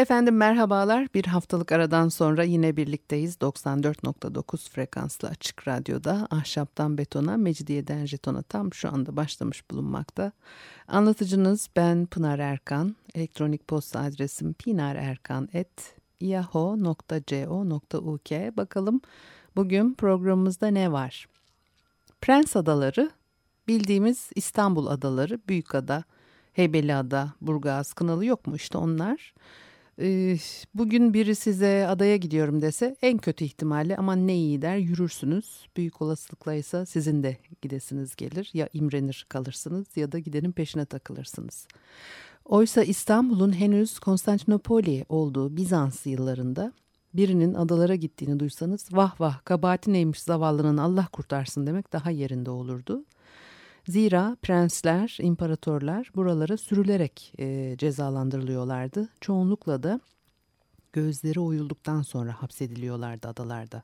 Efendim merhabalar. Bir haftalık aradan sonra yine birlikteyiz. 94.9 frekanslı açık radyoda ahşaptan betona, mecidiyeden jetona tam şu anda başlamış bulunmakta. Anlatıcınız ben Pınar Erkan. Elektronik posta adresim pinarerkan.yahoo.co.uk Bakalım bugün programımızda ne var? Prens Adaları, bildiğimiz İstanbul Adaları, Büyükada, Heybeliada, Burgaz, Kınalı yok mu işte onlar? Bugün biri size adaya gidiyorum dese en kötü ihtimalle aman ne iyi der yürürsünüz. Büyük olasılıkla ise sizin de gidesiniz gelir. Ya imrenir kalırsınız ya da gidenin peşine takılırsınız. Oysa İstanbul'un henüz Konstantinopoli olduğu Bizans yıllarında birinin adalara gittiğini duysanız vah vah kabahati neymiş zavallının Allah kurtarsın demek daha yerinde olurdu. Zira prensler, imparatorlar buralara sürülerek e, cezalandırılıyorlardı. Çoğunlukla da gözleri oyulduktan sonra hapsediliyorlardı adalarda.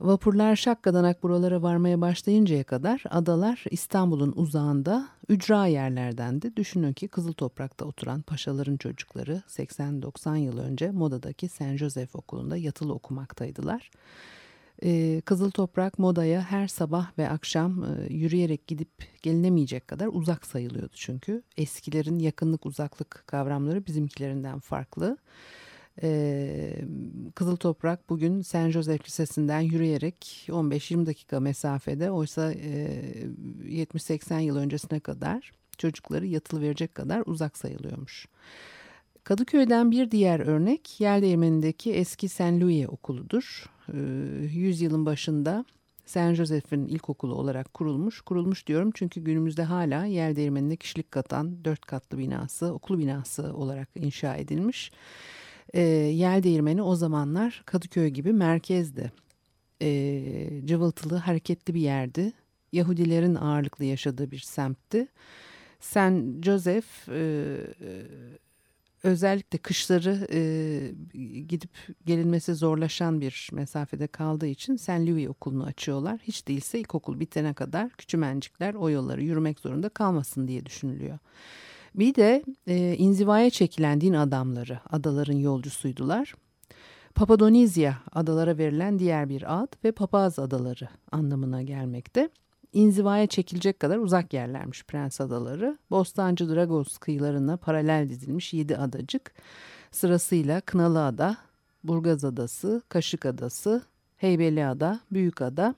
Vapurlar şakkadanak buralara varmaya başlayıncaya kadar adalar İstanbul'un uzağında ücra yerlerdendi. Düşünün ki Kızıl Toprak'ta oturan paşaların çocukları 80-90 yıl önce Moda'daki Saint Joseph Okulu'nda yatılı okumaktaydılar. Ee, Kızıl Toprak modaya her sabah ve akşam e, yürüyerek gidip gelinemeyecek kadar uzak sayılıyordu çünkü. Eskilerin yakınlık uzaklık kavramları bizimkilerinden farklı. Ee, Kızıl Toprak bugün Saint Joseph Lisesi'nden yürüyerek 15-20 dakika mesafede oysa e, 70-80 yıl öncesine kadar çocukları yatılı verecek kadar uzak sayılıyormuş. Kadıköy'den bir diğer örnek Yeldeğmeni'ndeki eski Saint Louis okuludur. Ee, yüzyılın başında Saint Joseph'in ilkokulu olarak kurulmuş. Kurulmuş diyorum çünkü günümüzde hala yer değirmenine kişilik katan dört katlı binası, okul binası olarak inşa edilmiş. E, yer değirmeni o zamanlar Kadıköy gibi merkezdi. E, cıvıltılı, hareketli bir yerdi. Yahudilerin ağırlıklı yaşadığı bir semtti. Saint Joseph e, özellikle kışları e, gidip gelinmesi zorlaşan bir mesafede kaldığı için Saint Louis okulunu açıyorlar. Hiç değilse ilkokul bitene kadar küçümencikler o yolları yürümek zorunda kalmasın diye düşünülüyor. Bir de e, inzivaya çekilen din adamları adaların yolcusuydular. Papadonizya adalara verilen diğer bir ad ve papaz adaları anlamına gelmekte inzivaya çekilecek kadar uzak yerlermiş Prens Adaları. Bostancı Dragos kıyılarına paralel dizilmiş yedi adacık sırasıyla Kınalı Ada, Burgaz Adası, Kaşık Adası, Heybeli Ada, Büyük Ada,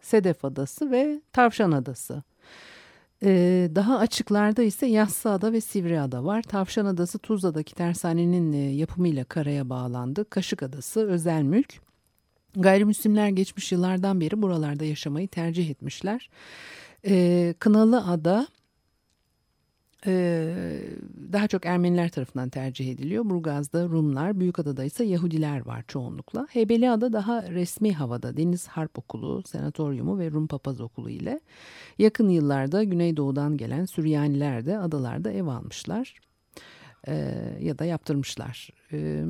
Sedef Adası ve Tavşan Adası. Ee, daha açıklarda ise Yassı Ada ve Sivri Ada var. Tavşan Adası Tuzla'daki tersanenin e, yapımıyla karaya bağlandı. Kaşık Adası özel mülk. Gayrimüslimler geçmiş yıllardan beri buralarda yaşamayı tercih etmişler. Ee, Kınalı Ada e, daha çok Ermeniler tarafından tercih ediliyor. Burgaz'da Rumlar, Büyükada'da ise Yahudiler var çoğunlukla. Heybeliada daha resmi havada Deniz Harp Okulu, Senatoryumu ve Rum Papaz Okulu ile yakın yıllarda Güneydoğu'dan gelen Süryaniler de adalarda ev almışlar e, ya da yaptırmışlar. E,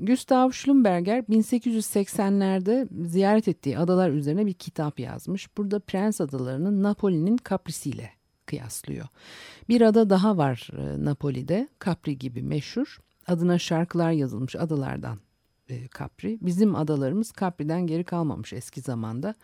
Gustav Schlumberger 1880'lerde ziyaret ettiği adalar üzerine bir kitap yazmış. Burada Prens Adaları'nın Napoli'nin Caprisi'yle kıyaslıyor. Bir ada daha var e, Napoli'de, Capri gibi meşhur. Adına şarkılar yazılmış adalardan Capri. Bizim adalarımız Capri'den geri kalmamış eski zamanda.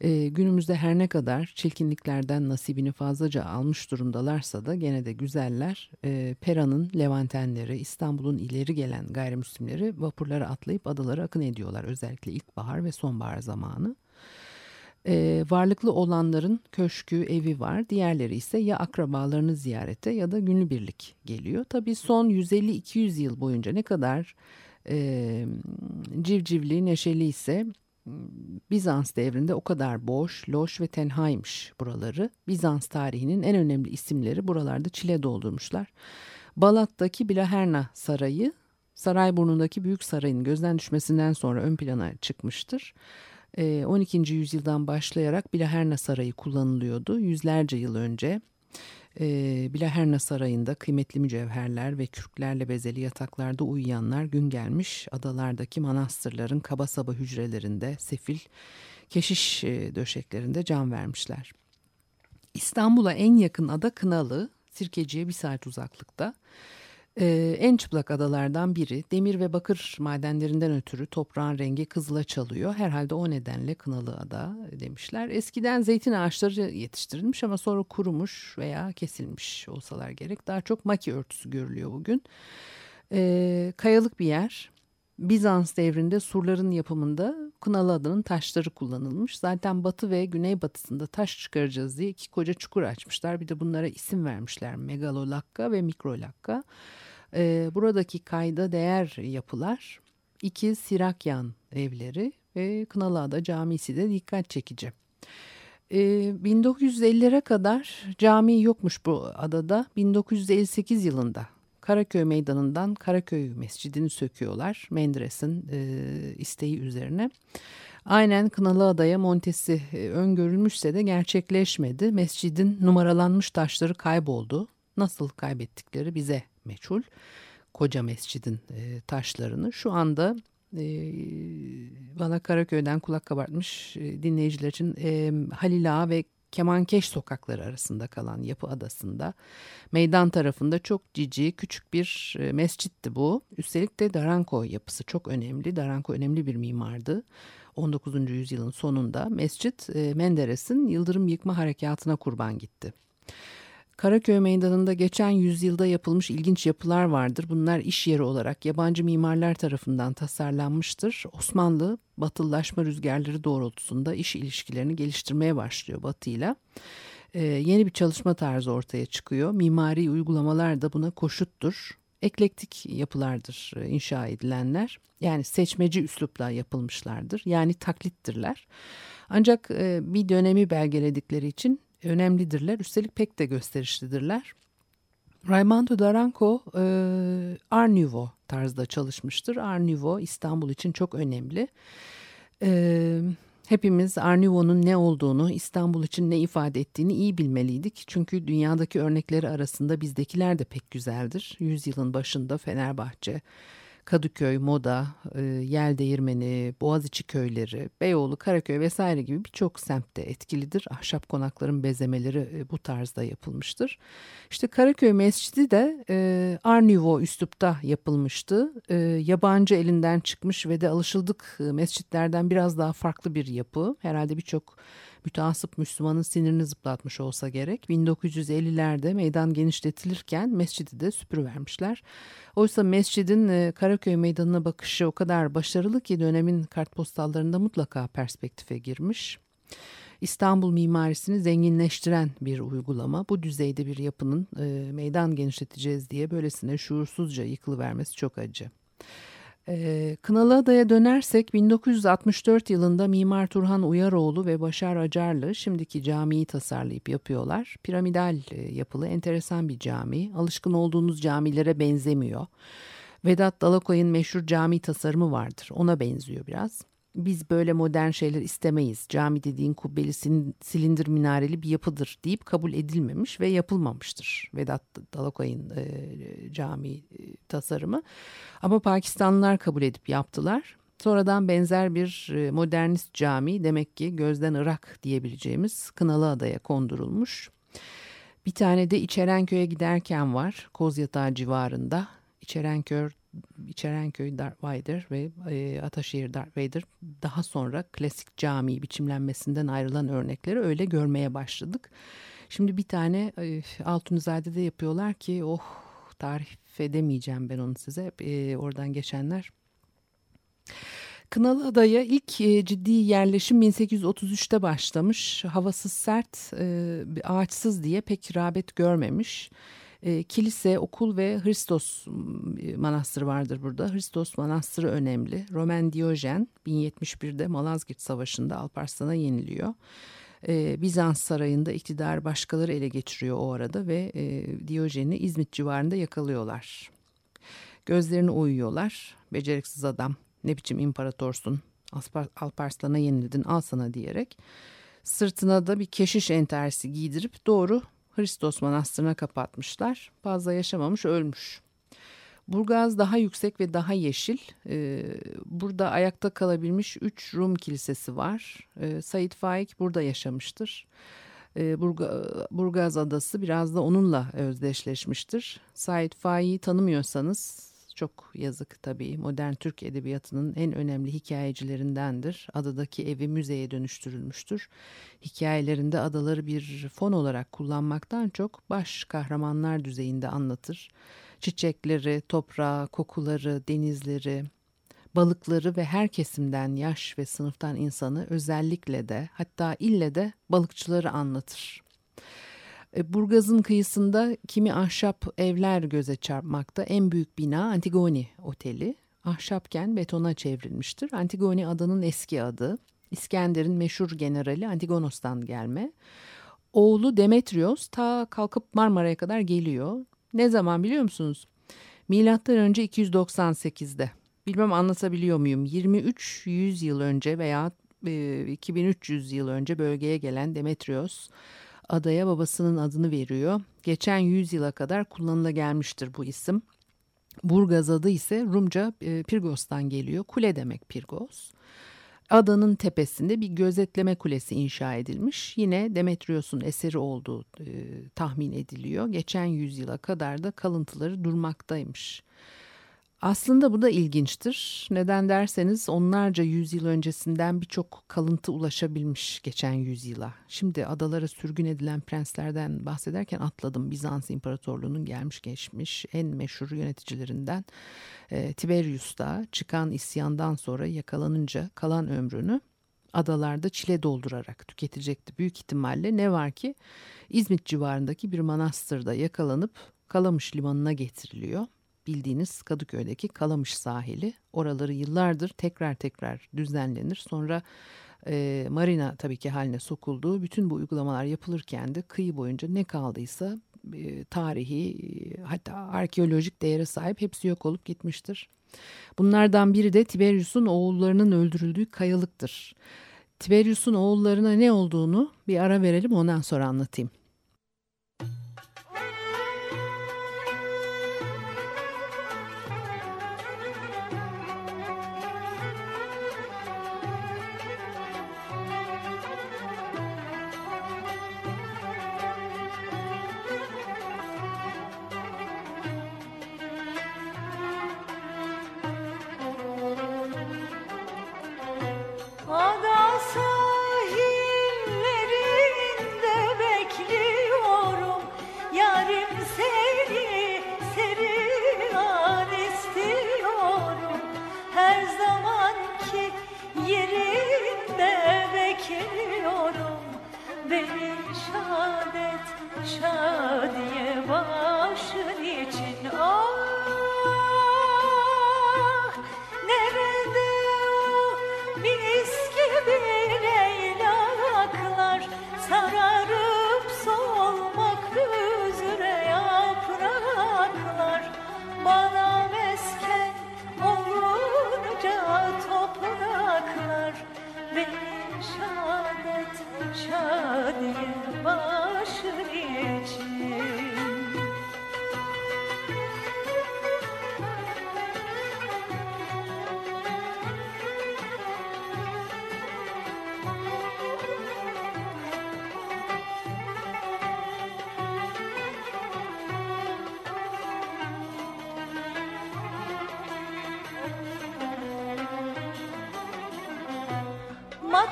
E, günümüzde her ne kadar çirkinliklerden nasibini fazlaca almış durumdalarsa da gene de güzeller. E, Pera'nın Levantenleri, İstanbul'un ileri gelen gayrimüslimleri vapurlara atlayıp adalara akın ediyorlar. Özellikle ilkbahar ve sonbahar zamanı. E, varlıklı olanların köşkü, evi var. Diğerleri ise ya akrabalarını ziyarete ya da günübirlik geliyor. Tabii son 150-200 yıl boyunca ne kadar e, civcivli, neşeli ise Bizans devrinde o kadar boş, loş ve tenhaymış buraları. Bizans tarihinin en önemli isimleri buralarda çile doldurmuşlar. Balat'taki Bilaherna Sarayı, Sarayburnu'ndaki Büyük Sarayın gözden düşmesinden sonra ön plana çıkmıştır. 12. Ee, yüzyıldan başlayarak Bilaherna Sarayı kullanılıyordu. Yüzlerce yıl önce e, Bilaherna Sarayı'nda kıymetli mücevherler ve kürklerle bezeli yataklarda uyuyanlar gün gelmiş adalardaki manastırların kaba saba hücrelerinde sefil keşiş e, döşeklerinde can vermişler. İstanbul'a en yakın ada Kınalı, Sirkeci'ye bir saat uzaklıkta. Ee, en çıplak adalardan biri demir ve bakır madenlerinden ötürü toprağın rengi kızıla çalıyor. Herhalde o nedenle Kınalı Ada demişler. Eskiden zeytin ağaçları yetiştirilmiş ama sonra kurumuş veya kesilmiş olsalar gerek. Daha çok maki örtüsü görülüyor bugün. Ee, kayalık bir yer. Bizans devrinde surların yapımında Kınalı Ada'nın taşları kullanılmış. Zaten batı ve güneybatısında taş çıkaracağız diye iki koca çukur açmışlar. Bir de bunlara isim vermişler. Megalolakka ve Mikrolakka. Ee, buradaki kayda değer yapılar iki Sirakyan evleri ve Kınalıada Camisi de dikkat çekici. Ee, 1950'lere kadar cami yokmuş bu adada. 1958 yılında Karaköy Meydanı'ndan Karaköy Mescidi'ni söküyorlar Menderes'in e, isteği üzerine. Aynen Kınalı Adaya montesi e, öngörülmüşse de gerçekleşmedi. Mescidin numaralanmış taşları kayboldu. Nasıl kaybettikleri bize meçhul. Koca mescidin e, taşlarını şu anda e, bana Karaköy'den kulak kabartmış e, dinleyiciler için e, Halil Ağa ve Kemankeş sokakları arasında kalan yapı adasında meydan tarafında çok cici küçük bir e, mescitti bu. Üstelik de Daranko yapısı çok önemli. Daranko önemli bir mimardı. 19. yüzyılın sonunda mescit e, Menderes'in yıldırım yıkma harekatına kurban gitti. Karaköy Meydanı'nda geçen yüzyılda yapılmış ilginç yapılar vardır. Bunlar iş yeri olarak yabancı mimarlar tarafından tasarlanmıştır. Osmanlı batılılaşma rüzgarları doğrultusunda iş ilişkilerini geliştirmeye başlıyor batıyla. Ee, yeni bir çalışma tarzı ortaya çıkıyor. Mimari uygulamalar da buna koşuttur. Eklektik yapılardır e, inşa edilenler. Yani seçmeci üslupla yapılmışlardır. Yani taklittirler. Ancak e, bir dönemi belgeledikleri için önemlidirler. Üstelik pek de gösterişlidirler. Raimondo Daranco e, Art Nouveau tarzda çalışmıştır. Art Nouveau İstanbul için çok önemli. E, hepimiz Art Nouveau'nun ne olduğunu, İstanbul için ne ifade ettiğini iyi bilmeliydik. Çünkü dünyadaki örnekleri arasında bizdekiler de pek güzeldir. Yüzyılın başında Fenerbahçe, Kadıköy, Moda, e, Yel Değirmeni, Boğaziçi köyleri, Beyoğlu, Karaköy vesaire gibi birçok semtte etkilidir. Ahşap konakların bezemeleri e, bu tarzda yapılmıştır. İşte Karaköy Mescidi de e, üslupta yapılmıştı. E, yabancı elinden çıkmış ve de alışıldık e, mescitlerden biraz daha farklı bir yapı. Herhalde birçok müteasıp Müslümanın sinirini zıplatmış olsa gerek. 1950'lerde meydan genişletilirken mescidi de süpürüvermişler. Oysa mescidin e, Karaköy meydanına bakışı o kadar başarılı ki dönemin kartpostallarında mutlaka perspektife girmiş. İstanbul mimarisini zenginleştiren bir uygulama. Bu düzeyde bir yapının e, meydan genişleteceğiz diye böylesine şuursuzca yıkılıvermesi çok acı. E, Kınalı Adaya dönersek 1964 yılında Mimar Turhan Uyaroğlu ve Başar Acarlı şimdiki camiyi tasarlayıp yapıyorlar. Piramidal e, yapılı enteresan bir cami. Alışkın olduğunuz camilere benzemiyor. Vedat Dalakoy'un meşhur cami tasarımı vardır. Ona benziyor biraz biz böyle modern şeyler istemeyiz. Cami dediğin kubbeli silindir minareli bir yapıdır deyip kabul edilmemiş ve yapılmamıştır. Vedat Dalakay'ın e, cami e, tasarımı. Ama Pakistanlılar kabul edip yaptılar. Sonradan benzer bir e, modernist cami demek ki gözden Irak diyebileceğimiz Kınalı Adaya kondurulmuş. Bir tane de İçerenköy'e giderken var Kozyatağı civarında. İçerenköy İçerenköy Darth Vader ve e, Ataşehir Darth Vader daha sonra klasik cami biçimlenmesinden ayrılan örnekleri öyle görmeye başladık. Şimdi bir tane e, Altunizade'de yapıyorlar ki oh tarif edemeyeceğim ben onu size e, oradan geçenler. Kınalı Adaya ilk e, ciddi yerleşim 1833'te başlamış. Havasız sert, e, ağaçsız diye pek rağbet görmemiş. E, kilise, okul ve Hristos manastırı vardır burada. Hristos manastırı önemli. Roman Diyojen 1071'de Malazgirt Savaşı'nda Alparslan'a yeniliyor. E, Bizans sarayında iktidar başkaları ele geçiriyor o arada ve e, Diyojen'i İzmit civarında yakalıyorlar. Gözlerini oyuyorlar. Beceriksiz adam ne biçim imparatorsun Alparslan'a yenildin al sana diyerek. Sırtına da bir keşiş entersi giydirip doğru Hristos Manastırı'na kapatmışlar. Fazla yaşamamış ölmüş. Burgaz daha yüksek ve daha yeşil. Ee, burada ayakta kalabilmiş üç Rum kilisesi var. Ee, Said Faik burada yaşamıştır. Ee, Burga, Burgaz Adası biraz da onunla özdeşleşmiştir. Said Faik'i tanımıyorsanız çok yazık tabii. Modern Türk edebiyatının en önemli hikayecilerindendir. Adadaki evi müzeye dönüştürülmüştür. Hikayelerinde adaları bir fon olarak kullanmaktan çok baş kahramanlar düzeyinde anlatır. Çiçekleri, toprağı, kokuları, denizleri, balıkları ve her kesimden yaş ve sınıftan insanı özellikle de hatta ille de balıkçıları anlatır. E, Burgaz'ın kıyısında kimi ahşap evler göze çarpmakta. En büyük bina Antigone Oteli. Ahşapken betona çevrilmiştir. Antigone adanın eski adı. İskender'in meşhur generali Antigonos'tan gelme. Oğlu Demetrios ta kalkıp Marmara'ya kadar geliyor. Ne zaman biliyor musunuz? Milattan önce 298'de. Bilmem anlatabiliyor muyum? 23 100 yıl önce veya 2300 e, yıl önce bölgeye gelen Demetrios adaya babasının adını veriyor. Geçen yüzyıla kadar kullanıla gelmiştir bu isim. Burgaz adı ise Rumca e, Pirgos'tan geliyor. Kule demek Pirgos. Adanın tepesinde bir gözetleme kulesi inşa edilmiş. Yine Demetrios'un eseri olduğu e, tahmin ediliyor. Geçen yüzyıla kadar da kalıntıları durmaktaymış. Aslında bu da ilginçtir. Neden derseniz onlarca yüzyıl öncesinden birçok kalıntı ulaşabilmiş geçen yüzyıla. Şimdi adalara sürgün edilen prenslerden bahsederken atladım. Bizans İmparatorluğu'nun gelmiş geçmiş en meşhur yöneticilerinden e, Tiberius da çıkan isyandan sonra yakalanınca kalan ömrünü adalarda çile doldurarak tüketecekti. Büyük ihtimalle ne var ki İzmit civarındaki bir manastırda yakalanıp Kalamış limanına getiriliyor bildiğiniz Kadıköy'deki Kalamış sahili. Oraları yıllardır tekrar tekrar düzenlenir. Sonra e, marina tabii ki haline sokulduğu bütün bu uygulamalar yapılırken de kıyı boyunca ne kaldıysa e, tarihi hatta arkeolojik değere sahip hepsi yok olup gitmiştir. Bunlardan biri de Tiberius'un oğullarının öldürüldüğü kayalıktır. Tiberius'un oğullarına ne olduğunu bir ara verelim ondan sonra anlatayım.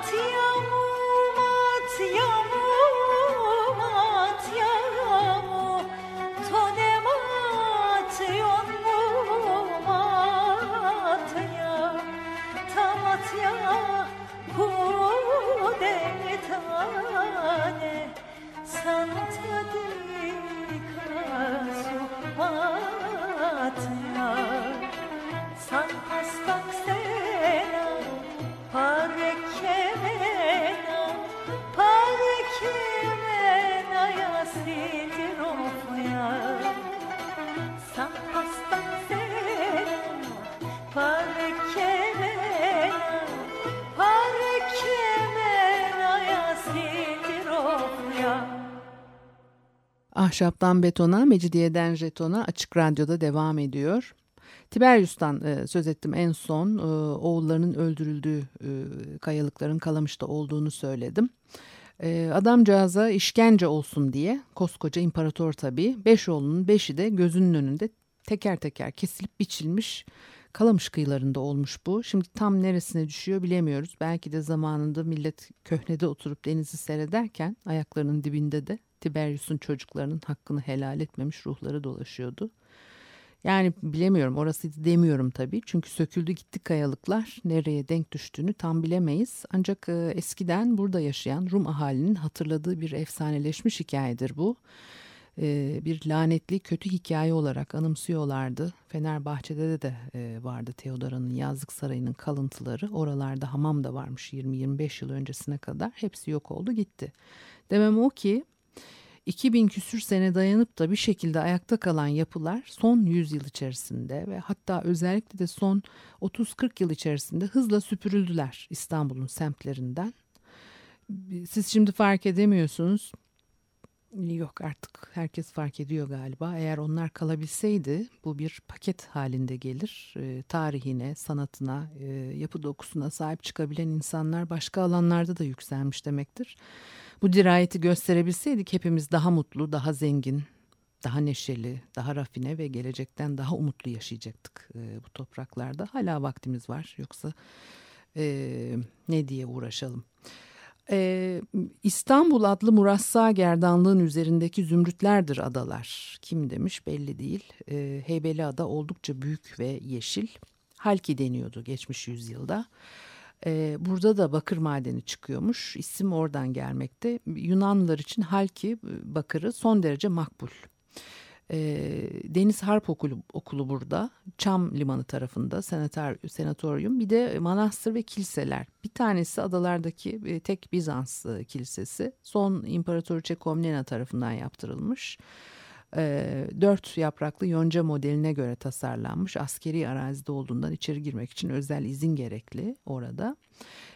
till Ahşaptan betona, mecidiyeden jetona açık radyoda devam ediyor. Tiberius'tan e, söz ettim en son. E, oğullarının öldürüldüğü e, kayalıkların Kalamış'ta olduğunu söyledim. E, adamcağıza işkence olsun diye koskoca imparator tabii. Beş oğlunun beşi de gözünün önünde teker teker kesilip biçilmiş. Kalamış kıyılarında olmuş bu. Şimdi tam neresine düşüyor bilemiyoruz. Belki de zamanında millet köhnede oturup denizi seyrederken ayaklarının dibinde de Tiberius'un çocuklarının hakkını helal etmemiş ruhları dolaşıyordu. Yani bilemiyorum orasıydı demiyorum tabii. Çünkü söküldü gitti kayalıklar. Nereye denk düştüğünü tam bilemeyiz. Ancak e, eskiden burada yaşayan Rum ahalinin hatırladığı bir efsaneleşmiş hikayedir bu. E, bir lanetli kötü hikaye olarak anımsıyorlardı. Fenerbahçe'de de, de e, vardı Teodora'nın yazlık sarayının kalıntıları. Oralarda hamam da varmış 20-25 yıl öncesine kadar. Hepsi yok oldu gitti. Demem o ki 2000 küsür sene dayanıp da bir şekilde ayakta kalan yapılar son 100 yıl içerisinde ve hatta özellikle de son 30-40 yıl içerisinde hızla süpürüldüler İstanbul'un semtlerinden. Siz şimdi fark edemiyorsunuz. Yok artık herkes fark ediyor galiba. Eğer onlar kalabilseydi bu bir paket halinde gelir. E, tarihine, sanatına, e, yapı dokusuna sahip çıkabilen insanlar başka alanlarda da yükselmiş demektir. Bu dirayeti gösterebilseydik hepimiz daha mutlu, daha zengin, daha neşeli, daha rafine ve gelecekten daha umutlu yaşayacaktık e, bu topraklarda. Hala vaktimiz var yoksa e, ne diye uğraşalım. Ee, İstanbul adlı murassa gerdanlığın üzerindeki zümrütlerdir adalar. Kim demiş belli değil. Ee, Heybeliada oldukça büyük ve yeşil. Halki deniyordu geçmiş yüzyılda. Ee, burada da bakır madeni çıkıyormuş. İsim oradan gelmekte. Yunanlılar için Halki bakırı son derece makbul. E, Deniz Harp Okulu, okulu burada. Çam Limanı tarafında senatar, senatoryum. Bir de manastır ve kiliseler. Bir tanesi adalardaki e, tek Bizans e, kilisesi. Son İmparatoriçe Komnena tarafından yaptırılmış. E, dört yapraklı yonca modeline göre tasarlanmış. Askeri arazide olduğundan içeri girmek için özel izin gerekli orada.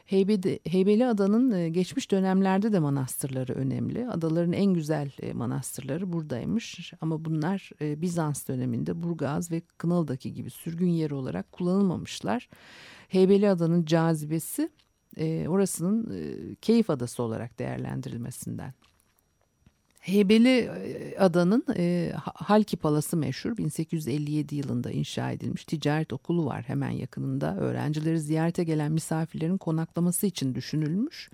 Heybeli, Heybeli Adanın e, geçmiş dönemlerde de manastırları önemli. Adaların en güzel e, manastırları buradaymış. Ama bunlar e, Bizans döneminde Burgaz ve Kınalı'daki gibi sürgün yeri olarak kullanılmamışlar. Heybeli Adanın cazibesi orasının keyif adası olarak değerlendirilmesinden. Heybeli e, Adanın e, Halki Palası meşhur. 1857 yılında inşa edilmiş ticaret okulu var hemen yakınında. Öğrencileri ziyarete gelen misafirlerin konaklaması için düşünülmüş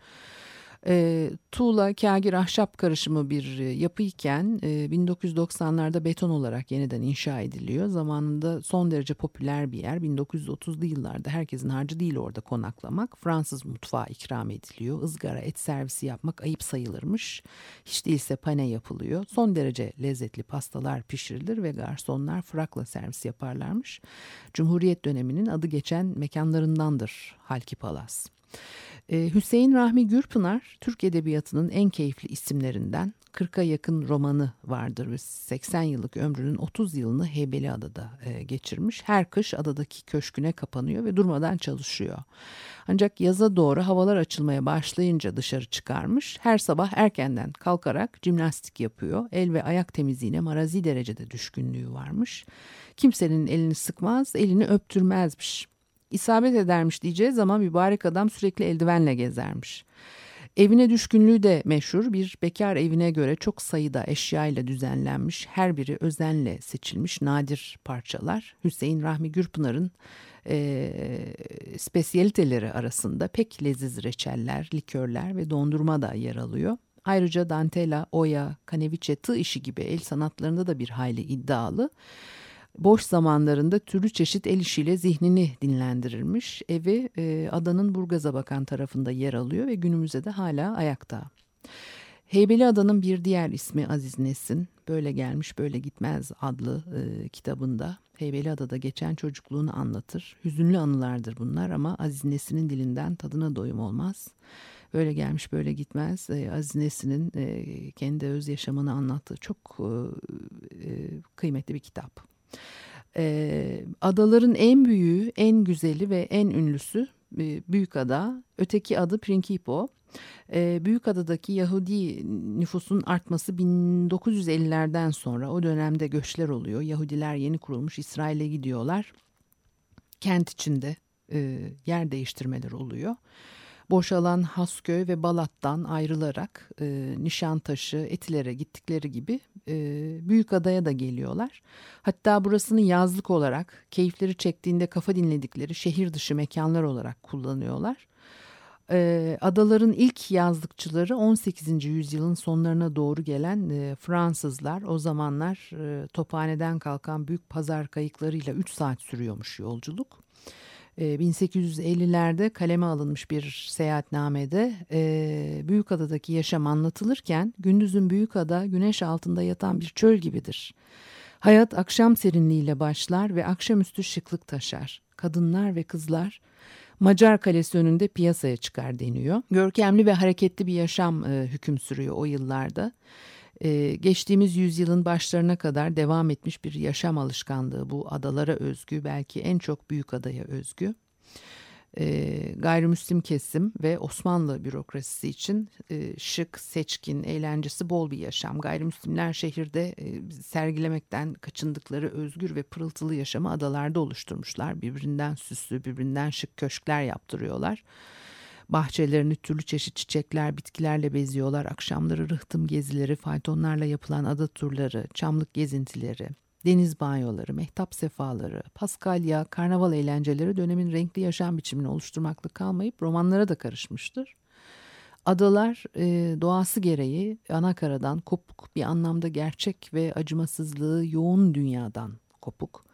e, tuğla, kagir, ahşap karışımı bir e, yapıyken e, 1990'larda beton olarak yeniden inşa ediliyor. Zamanında son derece popüler bir yer. 1930'lu yıllarda herkesin harcı değil orada konaklamak. Fransız mutfağı ikram ediliyor. Izgara et servisi yapmak ayıp sayılırmış. Hiç değilse pane yapılıyor. Son derece lezzetli pastalar pişirilir ve garsonlar frakla servis yaparlarmış. Cumhuriyet döneminin adı geçen mekanlarındandır Halki Palas. Ee, Hüseyin Rahmi Gürpınar Türk Edebiyatı'nın en keyifli isimlerinden 40'a yakın romanı vardır ve 80 yıllık ömrünün 30 yılını Heybeliada'da e, geçirmiş. Her kış adadaki köşküne kapanıyor ve durmadan çalışıyor. Ancak yaza doğru havalar açılmaya başlayınca dışarı çıkarmış. Her sabah erkenden kalkarak jimnastik yapıyor. El ve ayak temizliğine marazi derecede düşkünlüğü varmış. Kimsenin elini sıkmaz, elini öptürmezmiş isabet edermiş diyeceği zaman mübarek adam sürekli eldivenle gezermiş. Evine düşkünlüğü de meşhur bir bekar evine göre çok sayıda eşyayla düzenlenmiş her biri özenle seçilmiş nadir parçalar. Hüseyin Rahmi Gürpınar'ın e, spesiyaliteleri arasında pek leziz reçeller, likörler ve dondurma da yer alıyor. Ayrıca dantela, oya, kaneviçe, tığ işi gibi el sanatlarında da bir hayli iddialı. Boş zamanlarında türlü çeşit el işiyle zihnini dinlendirirmiş. Evi e, adanın Burgaz'a bakan tarafında yer alıyor ve günümüzde de hala ayakta. Heybeliada'nın bir diğer ismi Aziz Nesin. Böyle gelmiş böyle gitmez adlı e, kitabında Heybeliada'da geçen çocukluğunu anlatır. Hüzünlü anılardır bunlar ama Aziz Nesin'in dilinden tadına doyum olmaz. Böyle gelmiş böyle gitmez. E, Aziz Nesin'in e, kendi öz yaşamını anlattığı çok e, e, kıymetli bir kitap. E, adaların en büyüğü, en güzeli ve en ünlüsü e, Büyükada. Öteki adı Prinkipo. E, Büyükada'daki Yahudi nüfusun artması 1950'lerden sonra o dönemde göçler oluyor. Yahudiler yeni kurulmuş İsrail'e gidiyorlar. Kent içinde e, yer değiştirmeler oluyor. Boşalan Hasköy ve Balat'tan ayrılarak e, Nişantaşı, Etiler'e gittikleri gibi e, Büyükada'ya da geliyorlar. Hatta burasını yazlık olarak keyifleri çektiğinde kafa dinledikleri şehir dışı mekanlar olarak kullanıyorlar. E, adaların ilk yazlıkçıları 18. yüzyılın sonlarına doğru gelen e, Fransızlar. O zamanlar e, tophaneden kalkan büyük pazar kayıklarıyla 3 saat sürüyormuş yolculuk. 1850'lerde ee, kaleme alınmış bir seyahatnamede e, Büyükada'daki yaşam anlatılırken gündüzün Büyükada güneş altında yatan bir çöl gibidir. Hayat akşam serinliğiyle başlar ve akşamüstü şıklık taşar. Kadınlar ve kızlar Macar Kalesi önünde piyasaya çıkar deniyor. Görkemli ve hareketli bir yaşam e, hüküm sürüyor o yıllarda e, geçtiğimiz yüzyılın başlarına kadar devam etmiş bir yaşam alışkanlığı bu adalara özgü belki en çok büyük adaya özgü. E, gayrimüslim kesim ve Osmanlı bürokrasisi için e, şık, seçkin, eğlencesi bol bir yaşam. Gayrimüslimler şehirde e, sergilemekten kaçındıkları özgür ve pırıltılı yaşamı adalarda oluşturmuşlar. Birbirinden süslü, birbirinden şık köşkler yaptırıyorlar. Bahçelerini türlü çeşit çiçekler, bitkilerle beziyorlar. Akşamları rıhtım gezileri, faytonlarla yapılan ada turları, çamlık gezintileri, deniz banyoları, mehtap sefaları, paskalya, karnaval eğlenceleri dönemin renkli yaşam biçimini oluşturmakla kalmayıp romanlara da karışmıştır. Adalar e, doğası gereği anakaradan kopuk bir anlamda gerçek ve acımasızlığı yoğun dünyadan kopuk.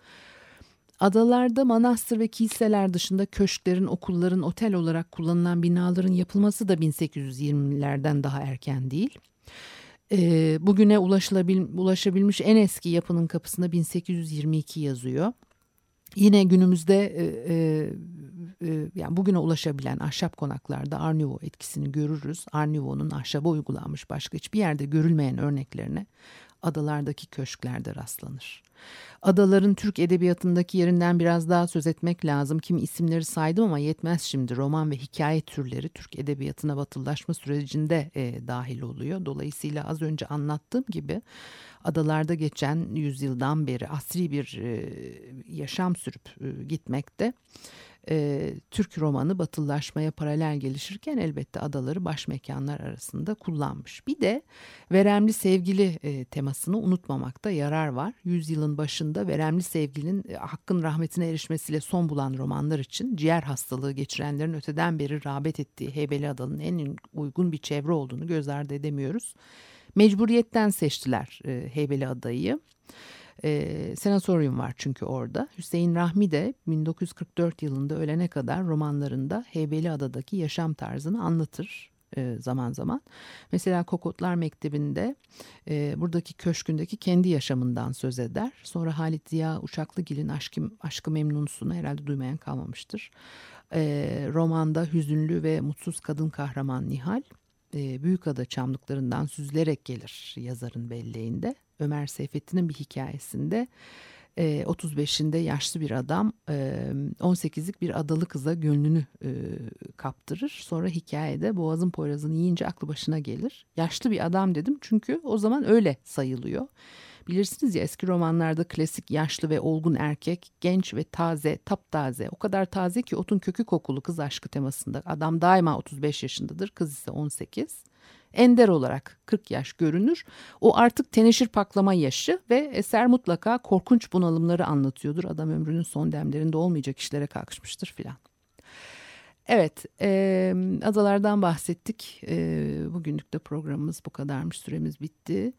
Adalarda manastır ve kiliseler dışında köşklerin, okulların, otel olarak kullanılan binaların yapılması da 1820'lerden daha erken değil. E, bugüne ulaşılabil, ulaşabilmiş en eski yapının kapısında 1822 yazıyor. Yine günümüzde e, e, e, yani bugüne ulaşabilen ahşap konaklarda Arnivo etkisini görürüz. Arnivo'nun ahşaba uygulanmış başka hiçbir yerde görülmeyen örneklerine adalardaki köşklerde rastlanır. Adaların Türk edebiyatındaki yerinden biraz daha söz etmek lazım. Kimi isimleri saydım ama yetmez şimdi. Roman ve hikaye türleri Türk edebiyatına batılılaşma sürecinde e, dahil oluyor. Dolayısıyla az önce anlattığım gibi adalarda geçen yüzyıldan beri asri bir e, yaşam sürüp e, gitmekte e, Türk romanı batıllaşmaya paralel gelişirken elbette adaları baş mekanlar arasında kullanmış. Bir de veremli sevgili e, temasını unutmamakta yarar var. Yüzyılın başında veremli sevgilinin e, hakkın rahmetine erişmesiyle son bulan romanlar için ciğer hastalığı geçirenlerin öteden beri rağbet ettiği Heybeli Adalı'nın en uygun bir çevre olduğunu göz ardı edemiyoruz. Mecburiyetten seçtiler e, Heybeli Adayı. E, senatoryum var çünkü orada. Hüseyin Rahmi de 1944 yılında ölene kadar romanlarında Heybeliada'daki yaşam tarzını anlatır e, zaman zaman. Mesela Kokotlar Mektebi'nde e, buradaki köşkündeki kendi yaşamından söz eder. Sonra Halit Ziya Uçaklıgil'in Aşkı, Aşkı Memnunsu'nu herhalde duymayan kalmamıştır. E, romanda hüzünlü ve mutsuz kadın kahraman Nihal e, Büyükada çamlıklarından süzülerek gelir yazarın belleğinde. Ömer Seyfettin'in bir hikayesinde 35'inde yaşlı bir adam 18'lik bir adalı kıza gönlünü kaptırır. Sonra hikayede boğazın poyrazını yiyince aklı başına gelir. Yaşlı bir adam dedim çünkü o zaman öyle sayılıyor. Bilirsiniz ya eski romanlarda klasik yaşlı ve olgun erkek, genç ve taze, taptaze. O kadar taze ki otun kökü kokulu kız aşkı temasında. Adam daima 35 yaşındadır, kız ise 18 ender olarak 40 yaş görünür. O artık teneşir paklama yaşı ve eser mutlaka korkunç bunalımları anlatıyordur. Adam ömrünün son demlerinde olmayacak işlere kalkışmıştır filan. Evet, e, adalardan bahsettik. E, bugünlük de programımız bu kadarmış. Süremiz bitti.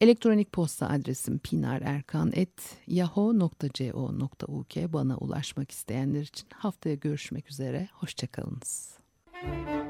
Elektronik posta adresim pinarerkan.yahoo.co.uk bana ulaşmak isteyenler için haftaya görüşmek üzere. Hoşçakalınız. Müzik